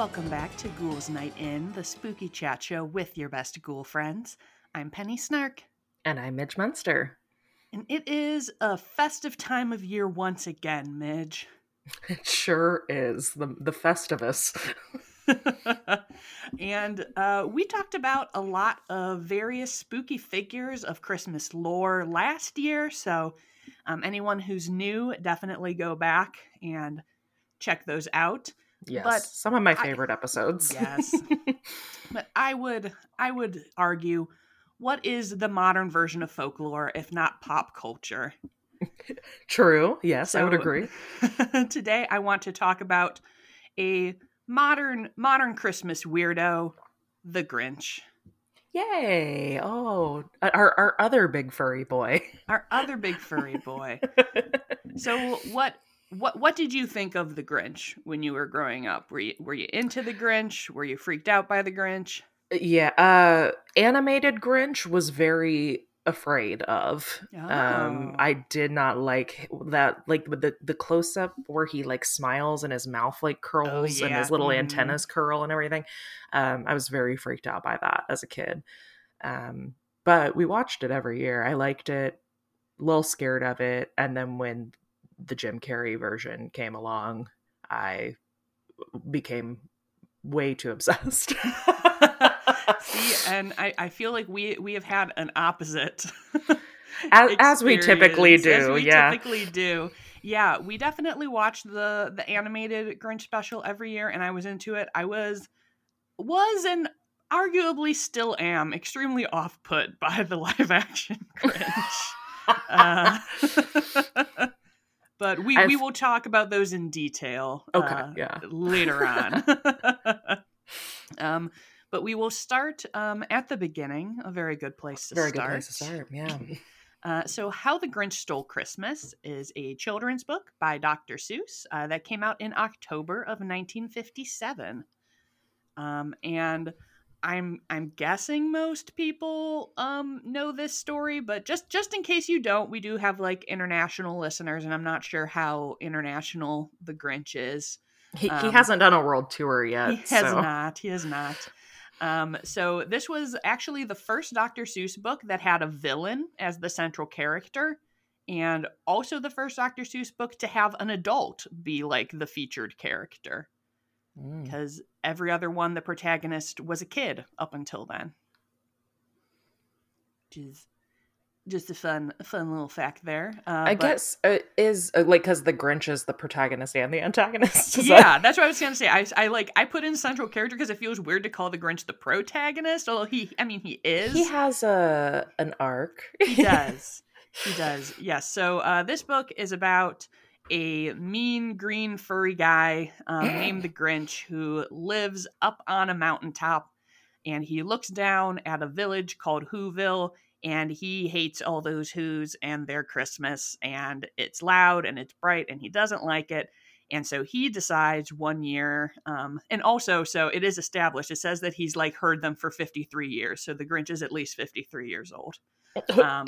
Welcome back to Ghouls Night In, the spooky chat show with your best ghoul friends. I'm Penny Snark. And I'm Midge Munster. And it is a festive time of year once again, Midge. It sure is. The, the Festivus. and uh, we talked about a lot of various spooky figures of Christmas lore last year. So, um, anyone who's new, definitely go back and check those out. Yes, but some of my favorite I, episodes. Yes, but I would I would argue, what is the modern version of folklore if not pop culture? True. Yes, so, I would agree. today, I want to talk about a modern modern Christmas weirdo, the Grinch. Yay! Oh, our our other big furry boy. Our other big furry boy. so what what what did you think of the Grinch when you were growing up? Were you were you into the Grinch? Were you freaked out by the Grinch? Yeah, uh animated Grinch was very afraid of. Um, oh. Um I did not like that like with the the close up where he like smiles and his mouth like oh, curls oh, yeah. and his little mm. antennas curl and everything. Um I was very freaked out by that as a kid. Um but we watched it every year. I liked it. A little scared of it and then when the Jim Carrey version came along, I became way too obsessed. See, and I, I feel like we we have had an opposite. as, as, we typically do, as we yeah. Typically do. Yeah, we definitely watched the the animated Grinch special every year, and I was into it. I was was and arguably still am extremely off put by the live action Grinch. uh, but we, I've... we will talk about those in detail okay uh, yeah later on um but we will start um, at the beginning a very good place to very start good place to start yeah uh, so, How the Grinch Stole Christmas is a children's book by Dr. Seuss uh, that came out in October of 1957. Um, and I'm I'm guessing most people um know this story, but just just in case you don't, we do have like international listeners, and I'm not sure how international the Grinch is. He, um, he hasn't done a world tour yet. He has so. not. He has not. Um, so this was actually the first Dr. Seuss book that had a villain as the central character, and also the first Dr. Seuss book to have an adult be like the featured character. Because mm. every other one, the protagonist was a kid up until then. Which is just a fun, fun little fact there. Uh, I but, guess uh, is uh, like because the Grinch is the protagonist and the antagonist. yeah, that... that's what I was gonna say. I, I like I put in central character because it feels weird to call the Grinch the protagonist. Although he, I mean, he is. He has a an arc. he does. He does. Yes. So uh, this book is about a mean green furry guy um, named the Grinch who lives up on a mountaintop and he looks down at a village called Whoville and he hates all those Who's and their Christmas and it's loud and it's bright and he doesn't like it. And so he decides one year, um, and also, so it is established, it says that he's like heard them for 53 years. So the Grinch is at least 53 years old. Um,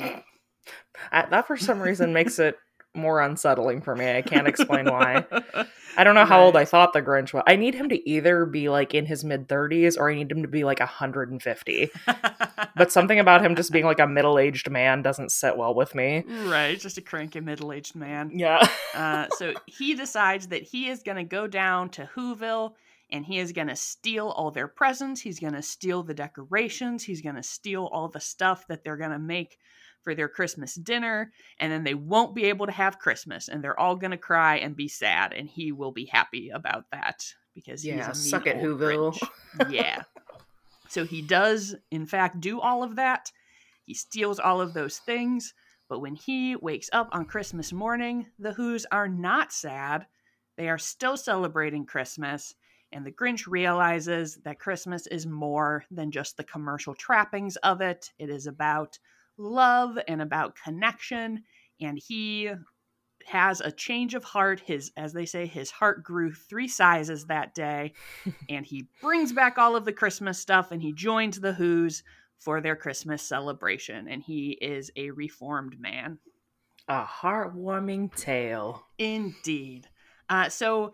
that for some reason makes it more unsettling for me. I can't explain why. I don't know how old I thought the Grinch was. I need him to either be like in his mid 30s or I need him to be like 150. but something about him just being like a middle aged man doesn't sit well with me. Right, just a cranky middle aged man. Yeah. uh, so he decides that he is going to go down to Whoville and he is going to steal all their presents. He's going to steal the decorations. He's going to steal all the stuff that they're going to make for their Christmas dinner, and then they won't be able to have Christmas, and they're all gonna cry and be sad, and he will be happy about that because yeah, he's a suck at Whoville. yeah. So he does, in fact, do all of that. He steals all of those things, but when he wakes up on Christmas morning, the Who's are not sad. They are still celebrating Christmas, and the Grinch realizes that Christmas is more than just the commercial trappings of it. It is about love and about connection. And he has a change of heart. His, as they say, his heart grew three sizes that day. and he brings back all of the Christmas stuff and he joins the Who's for their Christmas celebration. And he is a reformed man. A heartwarming tale. Indeed. Uh, so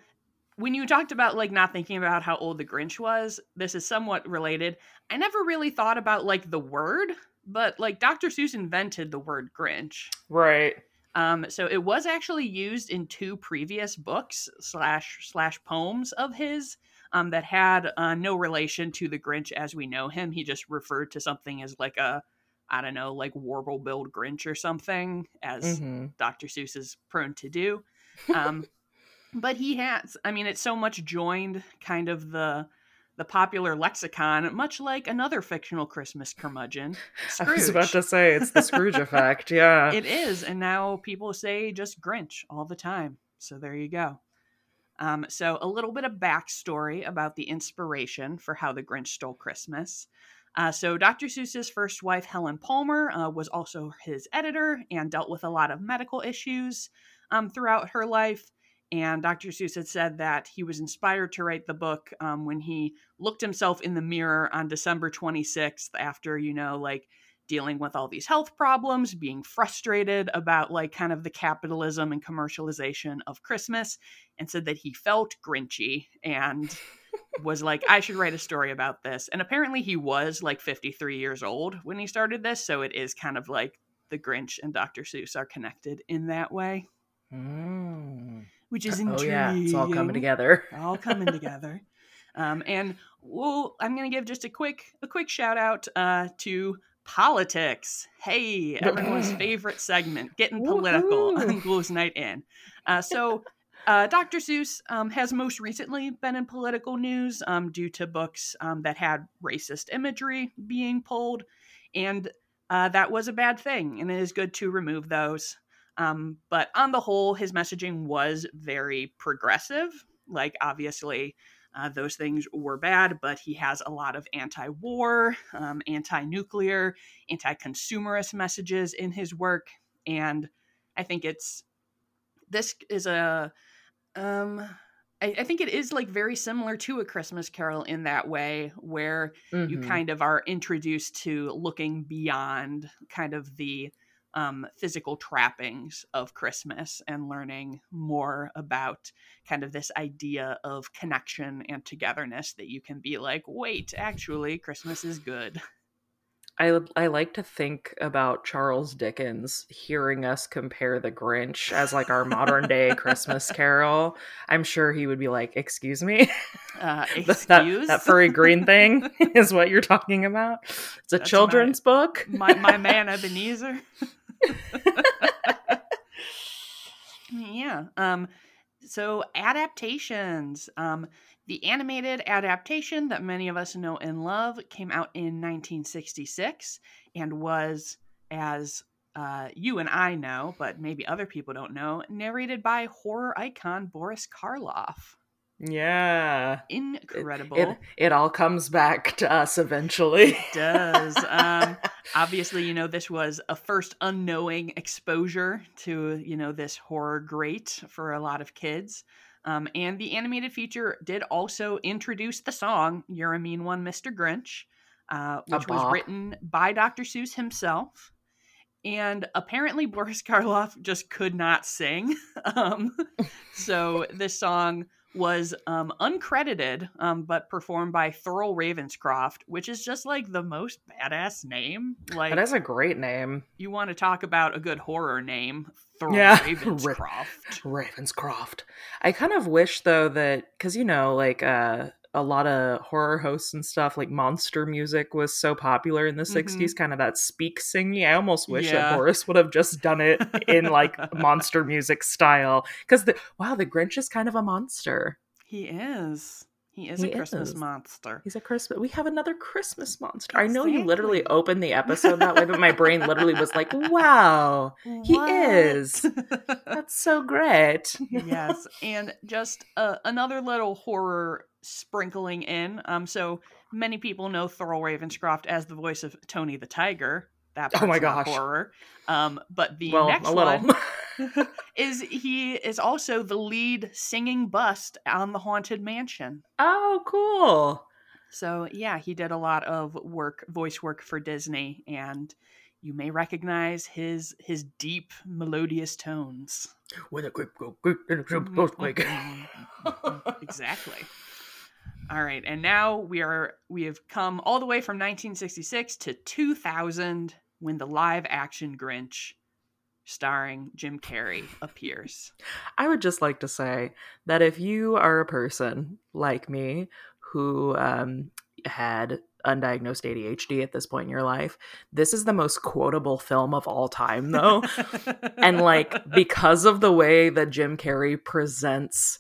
when you talked about like not thinking about how old the Grinch was, this is somewhat related. I never really thought about like the word, but like Dr. Seuss invented the word Grinch. Right. Um, so it was actually used in two previous books slash slash poems of his um, that had uh, no relation to the Grinch as we know him. He just referred to something as like a I don't know, like warble billed Grinch or something, as mm-hmm. Dr. Seuss is prone to do. Um, but he has i mean it's so much joined kind of the the popular lexicon much like another fictional christmas curmudgeon Scrooge. i was about to say it's the scrooge effect yeah. It is and now people say just grinch all the time so there you go. Um, so a little bit of backstory about the inspiration for how the grinch stole christmas. Uh, so dr seuss's first wife helen palmer uh, was also his editor and dealt with a lot of medical issues um, throughout her life and Dr. Seuss had said that he was inspired to write the book um, when he looked himself in the mirror on December 26th after, you know, like dealing with all these health problems, being frustrated about like kind of the capitalism and commercialization of Christmas, and said that he felt grinchy and was like, I should write a story about this. And apparently he was like 53 years old when he started this. So it is kind of like the Grinch and Dr. Seuss are connected in that way. Mm which is intriguing. Oh yeah, it's all coming together. all coming together. Um, and well, I'm gonna give just a quick a quick shout out uh, to politics. Hey, everyone's favorite segment, getting political on Ghouls Night In. Uh, so. Uh, Dr. Seuss um, has most recently been in political news um, due to books um, that had racist imagery being pulled, and uh, that was a bad thing, and it is good to remove those. Um, but on the whole, his messaging was very progressive. Like, obviously, uh, those things were bad, but he has a lot of anti war, um, anti nuclear, anti consumerist messages in his work. And I think it's this is a. Um, I, I think it is like very similar to a Christmas Carol in that way, where mm-hmm. you kind of are introduced to looking beyond kind of the um, physical trappings of Christmas and learning more about kind of this idea of connection and togetherness that you can be like, wait, actually, Christmas is good. I, I like to think about Charles Dickens hearing us compare the Grinch as like our modern day Christmas carol. I'm sure he would be like, "Excuse me, uh, excuse that, that, furry green thing is what you're talking about. It's a That's children's my, book." my my man Ebenezer. yeah. Um, so adaptations. Um, the animated adaptation that many of us know and love came out in 1966 and was, as uh, you and I know, but maybe other people don't know, narrated by horror icon Boris Karloff. Yeah. Incredible. It, it, it, all comes back to us eventually. It does. um, obviously, you know, this was a first unknowing exposure to, you know, this horror great for a lot of kids. Um, and the animated feature did also introduce the song You're a Mean One, Mr. Grinch, uh, which was written by Dr. Seuss himself. And apparently, Boris Karloff just could not sing. um, so this song was um, uncredited, um, but performed by Thurl Ravenscroft, which is just like the most badass name. Like that is a great name. You want to talk about a good horror name? Thurl yeah. Ravenscroft. Ravenscroft. I kind of wish though that because you know, like uh, a lot of horror hosts and stuff like monster music was so popular in the mm-hmm. 60s kind of that speak singy i almost wish yeah. that boris would have just done it in like monster music style because the wow the grinch is kind of a monster he is he is he a Christmas is. monster. He's a Christmas. We have another Christmas monster. I know you literally opened the episode that way, but my brain literally was like, "Wow, what? he is." That's so great. yes, and just uh, another little horror sprinkling in. Um, so many people know Thurl Ravenscroft as the voice of Tony the Tiger. That oh my gosh, horror. Um, but the well, next one is he is also the lead singing bust on the Haunted Mansion. Oh, cool. So yeah, he did a lot of work, voice work for Disney, and you may recognize his his deep melodious tones. When a quick go quick and a mm-hmm, goes mm-hmm, mm-hmm, exactly. All right, and now we are we have come all the way from 1966 to 2000 when the live action Grinch starring Jim Carrey appears. I would just like to say that if you are a person like me who um, had undiagnosed ADHD at this point in your life. This is the most quotable film of all time, though. and like, because of the way that Jim Carrey presents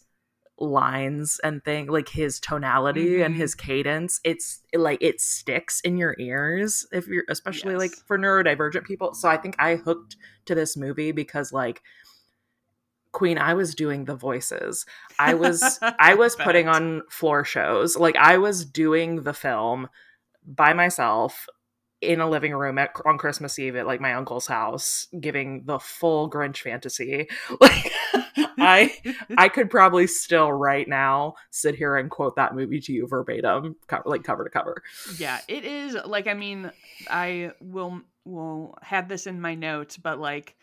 lines and thing like his tonality mm-hmm. and his cadence it's like it sticks in your ears if you're especially yes. like for neurodivergent people so i think i hooked to this movie because like queen i was doing the voices i was i was putting on floor shows like i was doing the film by myself in a living room at, on Christmas Eve at like my uncle's house, giving the full Grinch fantasy. Like I, I could probably still right now sit here and quote that movie to you verbatim, cover, like cover to cover. Yeah, it is. Like, I mean, I will will have this in my notes, but like,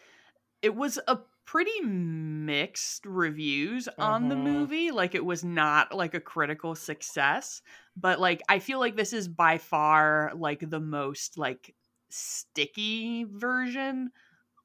it was a pretty mixed reviews on the mm-hmm. movie. Like it was not like a critical success, but like I feel like this is by far like the most like sticky version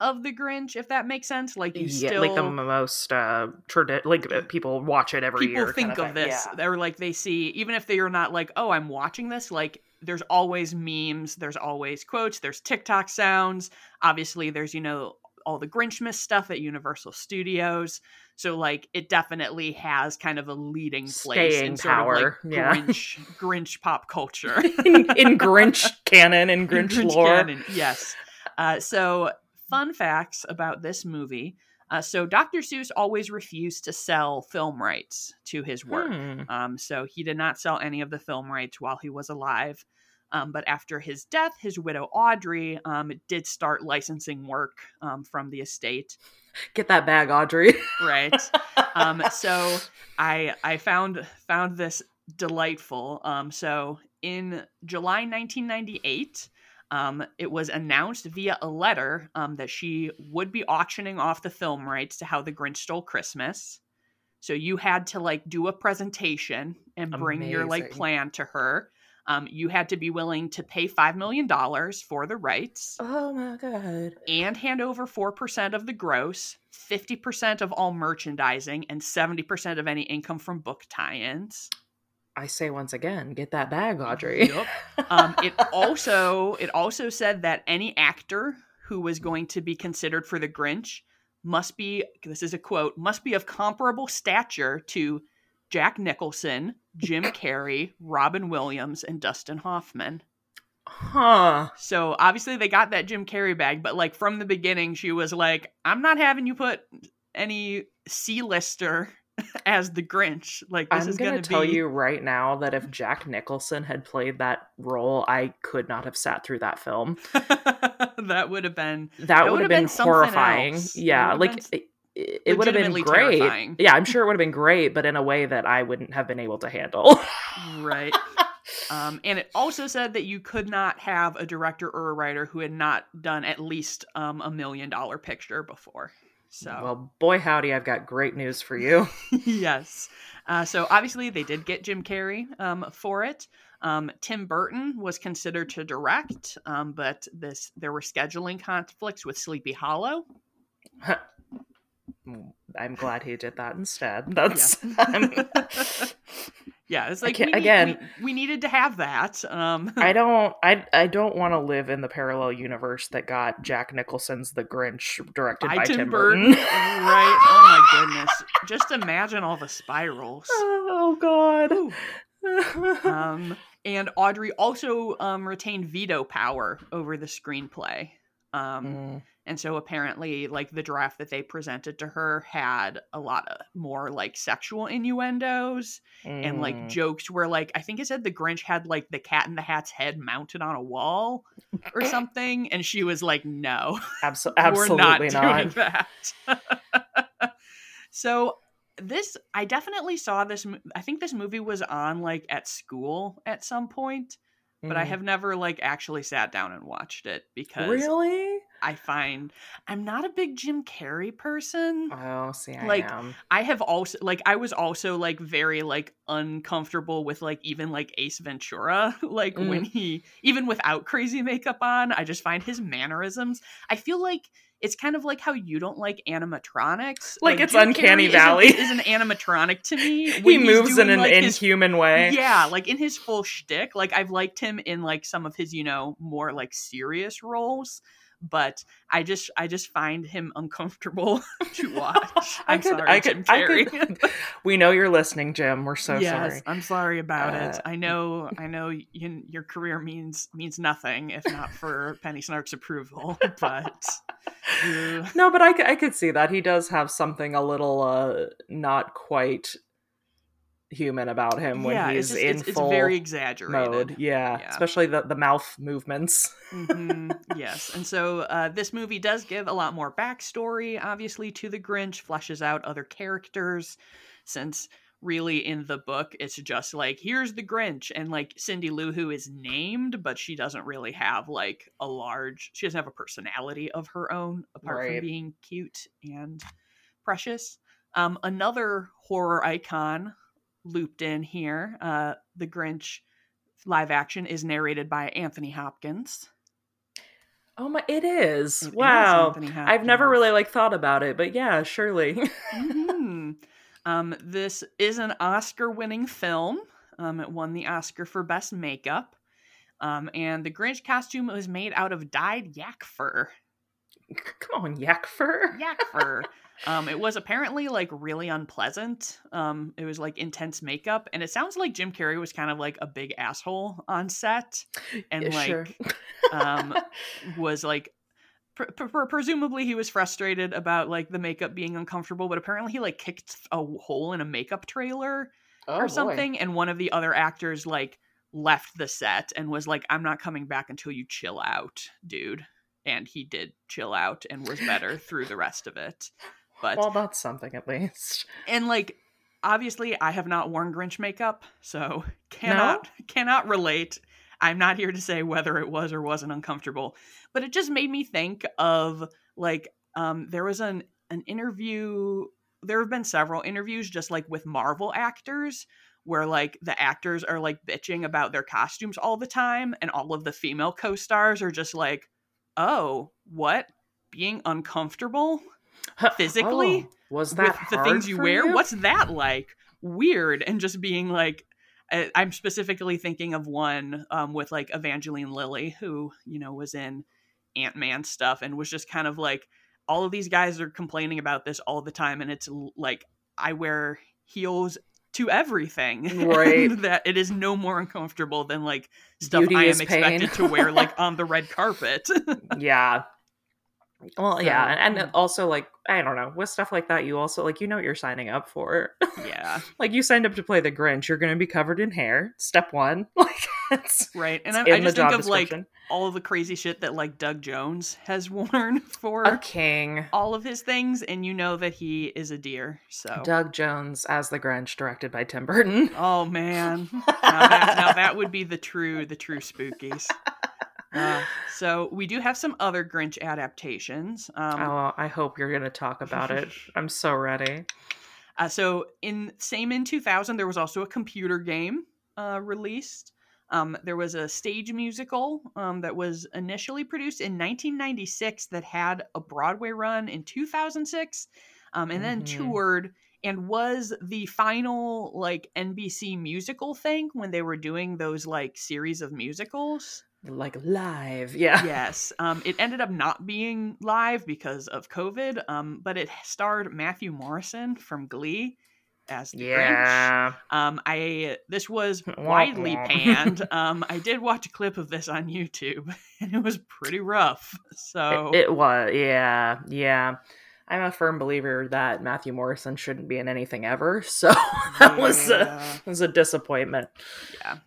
of the Grinch, if that makes sense. Like you yeah, still like the most uh tradi- like people watch it every people year. People think of, of this. Yeah. They're like they see even if they're not like, oh, I'm watching this, like there's always memes, there's always quotes, there's TikTok sounds. Obviously, there's, you know, all the Grinchmas stuff at Universal Studios. So like it definitely has kind of a leading place Staying in sort power. of like yeah. Grinch Grinch pop culture. in, in, Grinch canon and Grinch, Grinch lore. Canon, yes. Uh, so fun facts about this movie. Uh, so Dr. Seuss always refused to sell film rights to his work. Hmm. Um, so he did not sell any of the film rights while he was alive. Um, but after his death, his widow Audrey um, did start licensing work um, from the estate. Get that bag, Audrey. right. Um, so I I found found this delightful. Um, so in July 1998. Um, it was announced via a letter um, that she would be auctioning off the film rights to How the Grinch Stole Christmas. So you had to like do a presentation and bring Amazing. your like plan to her. Um, you had to be willing to pay $5 million for the rights. Oh my God. And hand over 4% of the gross, 50% of all merchandising, and 70% of any income from book tie ins. I say once again, get that bag, Audrey. Yep. um, it also it also said that any actor who was going to be considered for the Grinch must be this is a quote must be of comparable stature to Jack Nicholson, Jim Carrey, Robin Williams, and Dustin Hoffman. Huh. So obviously they got that Jim Carrey bag, but like from the beginning, she was like, I'm not having you put any C-lister as the Grinch. Like this I'm is gonna, gonna tell you right now that if Jack Nicholson had played that role, I could not have sat through that film. that would have been that, that would have been, been horrifying. Else. Yeah, like been it, it would have been great. Terrifying. Yeah, I'm sure it would have been great, but in a way that I wouldn't have been able to handle. right. Um, and it also said that you could not have a director or a writer who had not done at least um, a million dollar picture before. So, well, boy, howdy, I've got great news for you. yes. Uh, so obviously, they did get Jim Carrey um, for it. Um, Tim Burton was considered to direct, um, but this there were scheduling conflicts with Sleepy Hollow. I'm glad he did that instead. That's yeah. yeah it's like we again, we, we, needed to have that. Um, I don't, I, I don't want to live in the parallel universe that got Jack Nicholson's The Grinch directed by, by Tim, Tim, Burton. Burton. right? Oh my goodness! Just imagine all the spirals. Oh God. um, and Audrey also um, retained veto power over the screenplay. Um, mm. And so apparently, like the draft that they presented to her had a lot of more like sexual innuendos mm. and like mm. jokes where, like, I think it said the Grinch had like the cat in the hat's head mounted on a wall or something. And she was like, no, Absol- absolutely not, not. doing that. so this, I definitely saw this. I think this movie was on like at school at some point but I have never like actually sat down and watched it because really I find I'm not a big Jim Carrey person. Oh, see, I like am. I have also like I was also like very like uncomfortable with like even like Ace Ventura like Mm. when he even without crazy makeup on I just find his mannerisms I feel like it's kind of like how you don't like animatronics Like, it's Jim Uncanny Carrey Valley. is an animatronic to me He moves in an like, his inhuman way. yeah, like in his full shtick. Like I've liked him in like some of his, you know, more like serious roles. But I just I just find him uncomfortable to watch. I I'm could- sorry, I Jim could- I Carrey. could- We know you're listening, Jim. We're so yes, sorry. I'm sorry about it. Uh, I know I know you, your career means means nothing if not for Penny Snark's approval. But uh, No, but I could see that he does have something a little uh not quite human about him when yeah, he's it's, just, in it's, it's full very exaggerated. mode. Yeah, Yeah. especially the the mouth movements. hmm yes. And so uh, this movie does give a lot more backstory, obviously, to the Grinch, fleshes out other characters, since really in the book it's just like here's the Grinch and like Cindy Lou Who is named, but she doesn't really have like a large she doesn't have a personality of her own apart Right. from being cute and precious. Um, another horror icon looped in here, uh, the Grinch live action is narrated by Anthony Hopkins. Oh my, it is. It is wow. Anthony I've never really like thought about it, but yeah, surely. Mhm. Um, this is an Oscar-winning film. Um, it won the Oscar for Best Makeup. Um, and the Grinch costume was made out of dyed yak fur. Come on, yak fur. Yak fur. Um, it was apparently like really unpleasant. Um, it was like intense makeup, and it sounds like Jim Carrey was kind of like a big asshole on set, and Yeah, like sure. um, was like pr- pr- presumably he was frustrated about like the makeup being uncomfortable but apparently he like kicked a hole in a makeup trailer Oh, or boy. something and one of the other actors like left the set and was like i'm not coming back until you chill out dude and he did chill out and was better through the rest of it but Well, that's something at least. and like obviously i have not worn grinch makeup so cannot cannot relate. I'm not here to say whether it was or wasn't uncomfortable. But it just made me think of like um there was an an interview there have been several interviews just like with marvel actors where like the actors are like bitching about their costumes all the time and all of the female co-stars are just like oh what? Being uncomfortable Physically? Oh, was with that the things you wear. What's that like? Weird. And just being like, uh, I'm specifically thinking of one um, with like Evangeline Lilly, who, you know, was in Ant Man stuff and was just kind of like, all of these guys are complaining about this all the time. And it's like, I wear heels to everything. Right. and that it is no more uncomfortable than like stuff Beauty I am expected to wear like on the red carpet. yeah. Well, yeah, So- and and also like I don't know with stuff like that, you also like you know what you're signing up for. yeah. like you signed up to play the Grinch, you're going to be covered in hair. Step one, like it's, Right. And I, I just think of like all of the crazy shit that like Doug Jones has worn for a king. all of his things, and you know that he is a deer. So, Doug Jones as the Grinch, directed by Tim Burton. oh man, now that, now that would be the true the true spookies. Uh, so we do have some other Grinch adaptations. Um, oh, I hope you're going to talk about it. I'm so ready. Uh, so in same in 2000, there was also a computer game uh, released. Um, there was a stage musical um, that was initially produced in 1996 that had a Broadway run in 2006, um, and then Mhm. toured and was the final like NBC musical thing when they were doing those like series of musicals Like live, yeah. yes. Um, it ended up not being live because of COVID, um, but it starred Matthew Morrison from Glee as the Grinch. Yeah. Um, I this was widely panned. um, I did watch a clip of this on YouTube, and it was pretty rough. So It, it was, yeah, yeah. I'm a firm believer that Matthew Morrison shouldn't be in anything ever, so that was a, was a disappointment. Yeah.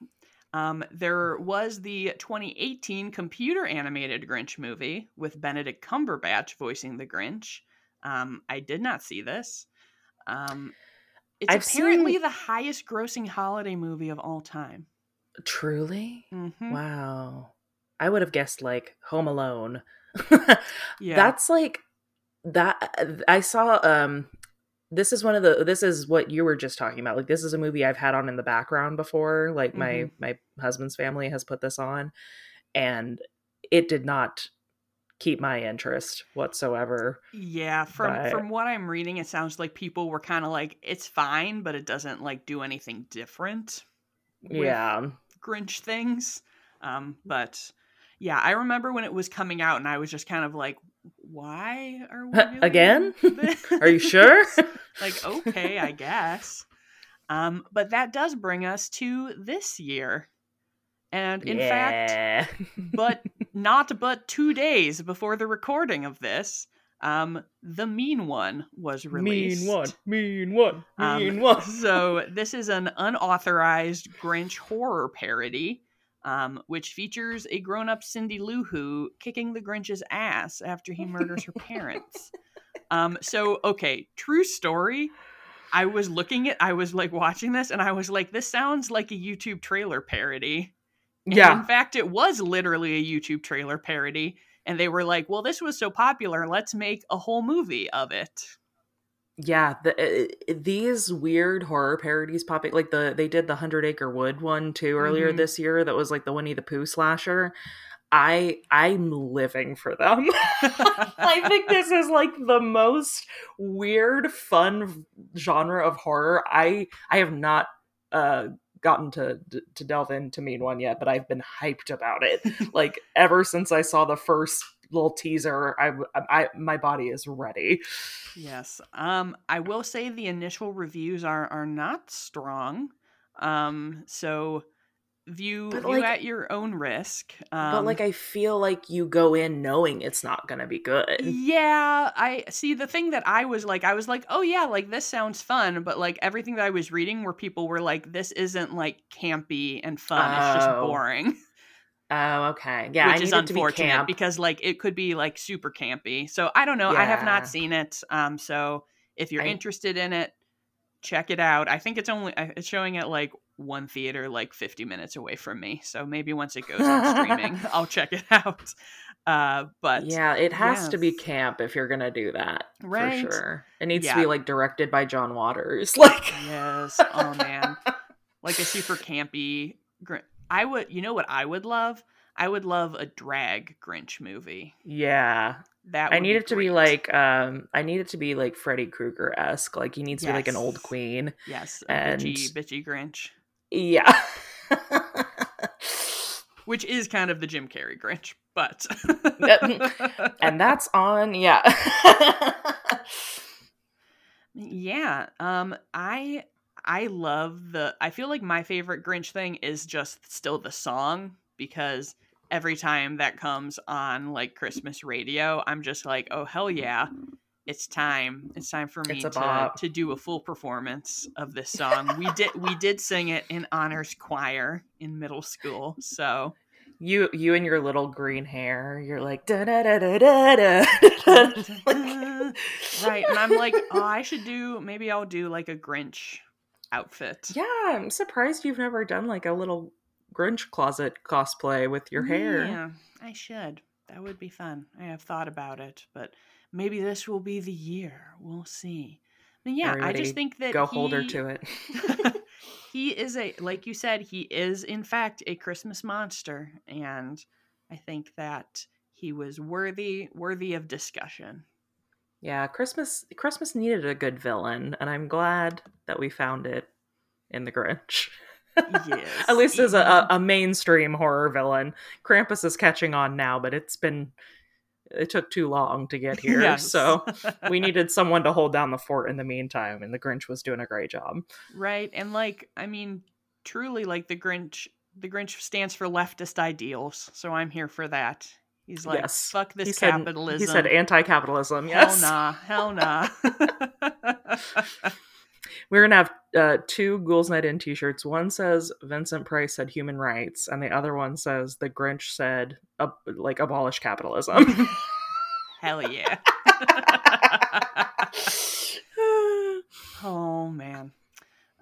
Um, there was the 2018 computer animated Grinch movie with Benedict Cumberbatch voicing the Grinch. Um, I did not see this. Um, it's I've apparently seen- the highest grossing holiday movie of all time. Truly? Mhm. Wow. I would have guessed like Home Alone. Yeah. That's like that I saw um this is one of the this is what you were just talking about. Like this is a movie I've had on in the background before. Like my Mhm. my husband's family has put this on and it did not keep my interest whatsoever. Yeah, from But- from what I'm reading, it sounds like people were kind of like, it's fine, but it doesn't like do anything different. Yeah. Grinch things. Um, but yeah, I remember when it was coming out, and I was just kind of like, why are we Again? Are you sure? like, okay, I guess. Um, but that does bring us to this year, and in fact, but not but two days before the recording of this, um, the Mean One was released. Mean one, mean one, Um, mean one. so this is an unauthorized Grinch horror parody, um, which features a grown-up Cindy Lou Who kicking the Grinch's ass after he murders her parents. Um, so okay, true story. I was looking at, I was like watching this, and I was like, this sounds like a YouTube trailer parody. And Yeah. In fact, it was literally a YouTube trailer parody. And they were like, well, this was so popular, let's make a whole movie of it. Yeah, the, uh, these weird horror parodies popping like the they did the Hundred Acre Wood one too earlier Mhm. this year. That was like the Winnie the Pooh slasher. I I'm living for them. I think this is like the most weird, fun genre of horror. I I have not uh gotten to to delve into Mean One yet, but I've been hyped about it. like ever since I saw the first little teaser, I I my body is ready. Yes. Um, I will say the initial reviews are are not strong. Um, so view But, view like- at your own risk. Um, but like I feel like you go in knowing it's not going to be good. Yeah, I see the thing that I was like I was like, "Oh yeah, like this sounds fun," but like everything that I was reading where people were like this isn't like campy and fun, it's just Oh. boring. Oh, okay. Yeah, which I is need it to be unfortunate camp. because like it could be like super campy. So I don't know. I have not seen it. Um, so if you're I- interested in it, check it out. I think it's only it's showing at like one theater like 50 minutes away from me. So maybe once it goes on streaming, I'll check it out. Uh, but yeah, it has to be camp if you're going to do that. Right. For sure. It needs to be like directed by John Waters. Like yes, oh man, like a super campy. I would, you know what I would love? I would love a drag Grinch movie. Yeah. That I need it to be like um I need it to be like Freddy Krueger esque. Like he needs to be like an old queen. yes, and- bitchy, bitchy Grinch. Yeah. which is kind of the Jim Carrey Grinch, but and that's on yeah. yeah, um, I I love the. I feel like my favorite Grinch thing is just still the song because every time that comes on like Christmas radio, I'm just like, oh hell yeah. It's time. It's time for me to, to do a full performance of this song. We did we did sing it in honors choir in middle school. So you you and your little green hair, you're like da da da da da da. right and i'm like oh i should do maybe i'll do like a grinch outfit. Yeah, I'm surprised you've never done like a little Grinch closet cosplay with your hair. yeah i should. That would be fun. I have thought about it but maybe this will be the year. We'll see. But yeah i just think that Go hold her to it. he is a like you said he is in fact a christmas monster and i think that he was worthy worthy of discussion Yeah, Christmas Christmas needed a good villain, and I'm glad that we found it in the Grinch. yes At least as a, a, mainstream horror villain. Krampus is catching on now, but it's been it took too long to get here. Yes. So we needed someone to hold down the fort in the meantime, and the Grinch was doing a great job. Right. And like, I mean, truly like the Grinch the Grinch stands for leftist ideals. So I'm here for that. He's like, Yes. fuck this he said, capitalism. He said anti-capitalism. hell Yes. nah, hell nah. We're gonna have uh, two Ghouls Night In T-shirts. One says Vincent Price said human rights, and the other one says the Grinch said like abolish capitalism. hell yeah. oh man.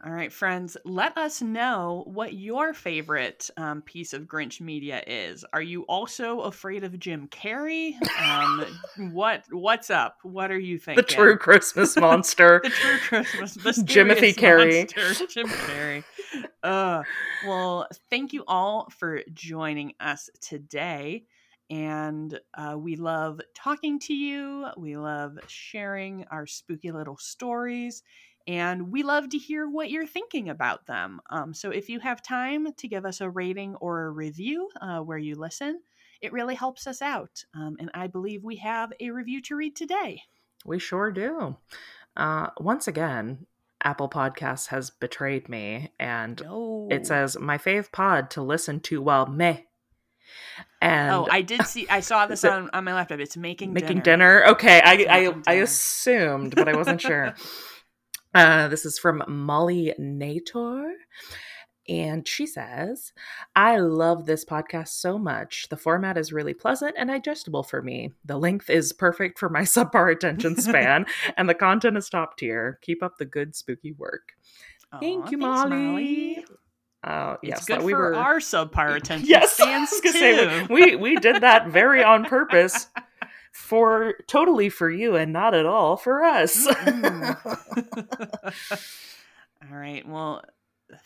All right, friends, let us know what your favorite um, piece of Grinch media is. Are you also afraid of Jim Carrey? Um, what What's up? What are you thinking? The true Christmas monster. the true Christmas. The Jimothy. Monster, Jim Carrey. Uh, well, thank you all for joining us today. And uh, we love talking to you. We love sharing our spooky little stories and we love to hear what you're thinking about them. Um, so if you have time to give us a rating or a review uh, where you listen, it really helps us out. Um, and I believe we have a review to read today. We sure do. Uh, once again, Apple Podcasts has betrayed me, and no. it says my fave pod to listen to while meh. And oh, I did see. I saw this on, on my laptop. It's making making dinner. dinner. Okay, I I. I assumed, but I wasn't sure. Uh, this is from Molly Nator. And she says, I love this podcast so much. The format is really pleasant and digestible for me. The length is perfect for my subpar attention span, and the content is top tier. Keep up the good spooky work. Aww, Thank you, thanks, Molly. Molly. Uh, it's good we for were our subpar attention yes, spans too. Say, we we did that very on purpose for totally for you and not at all for us. all right. Well,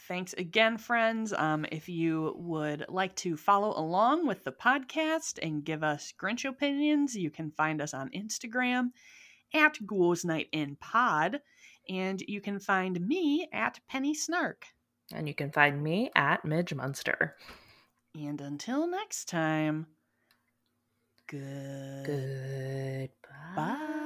thanks again, friends. Um, if you would like to follow along with the podcast and give us Grinch opinions, you can find us on Instagram at Ghouls Night in Pod, and you can find me at Penny Snark. And you can find me at Midge Munster. And until next time. Good. Goodbye. Bye.